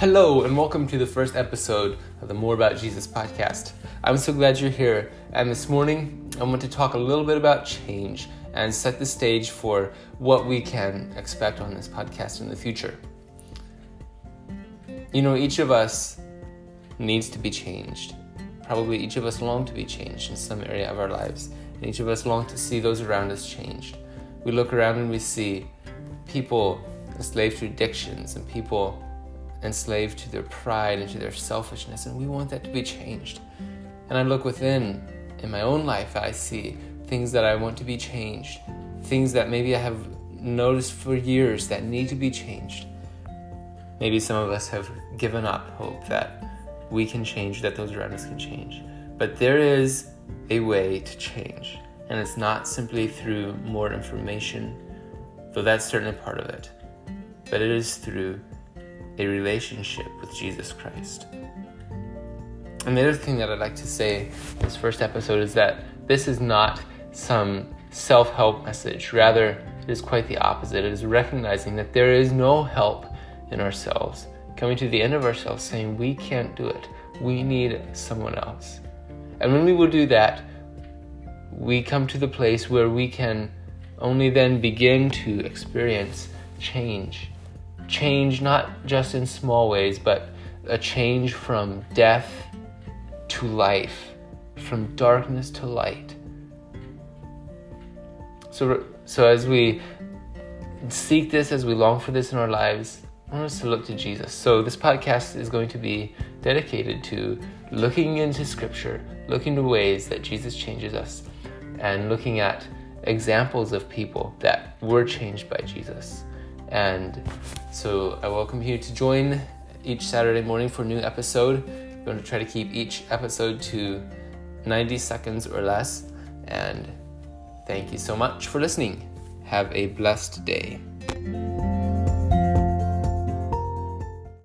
Hello, and welcome to the first episode of the More About Jesus podcast. I'm so glad you're here. And this morning, I want to talk a little bit about change and set the stage for what we can expect on this podcast in the future. You know, each of us needs to be changed. Probably each of us long to be changed in some area of our lives, and each of us long to see those around us changed. We look around and we see people enslaved to addictions and people enslaved to their pride and to their selfishness, and we want that to be changed. And I look within in my own life, I see things that I want to be changed, things that maybe I have noticed for years that need to be changed. Maybe some of us have given up hope that we can change, that those around us can change. But there is a way to change, and it's not simply through more information, though that's certainly part of it, but it is through a relationship with Jesus Christ. And the other thing that I'd like to say in this first episode is that this is not some self help message. Rather, it is quite the opposite. It is recognizing that there is no help in ourselves, coming to the end of ourselves, saying, We can't do it. We need someone else. And when we will do that, we come to the place where we can only then begin to experience change change not just in small ways, but a change from death to life, from darkness to light. So, so as we seek this, as we long for this in our lives, I want us to look to Jesus. So this podcast is going to be dedicated to looking into Scripture, looking to ways that Jesus changes us, and looking at examples of people that were changed by Jesus. And so I welcome you to join each Saturday morning for a new episode. We're going to try to keep each episode to 90 seconds or less. And thank you so much for listening. Have a blessed day.